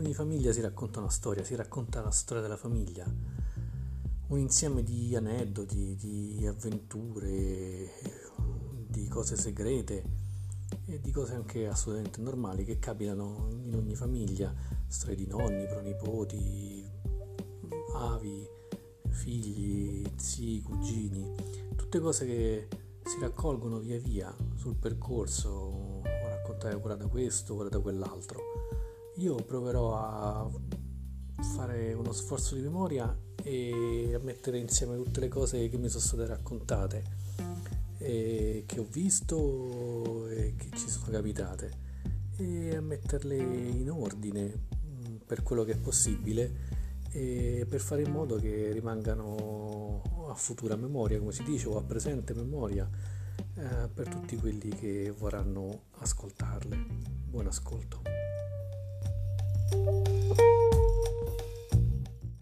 ogni famiglia si racconta una storia, si racconta la storia della famiglia, un insieme di aneddoti, di avventure, di cose segrete e di cose anche assolutamente normali che capitano in ogni famiglia, storie di nonni, pronipoti, avi, figli, zii, cugini, tutte cose che si raccolgono via via sul percorso, raccontare ora da questo, ora da quell'altro. Io proverò a fare uno sforzo di memoria e a mettere insieme tutte le cose che mi sono state raccontate, che ho visto e che ci sono capitate e a metterle in ordine mm, per quello che è possibile e per fare in modo che rimangano a futura memoria, come si dice, o a presente memoria eh, per tutti quelli che vorranno ascoltarle. Buon ascolto.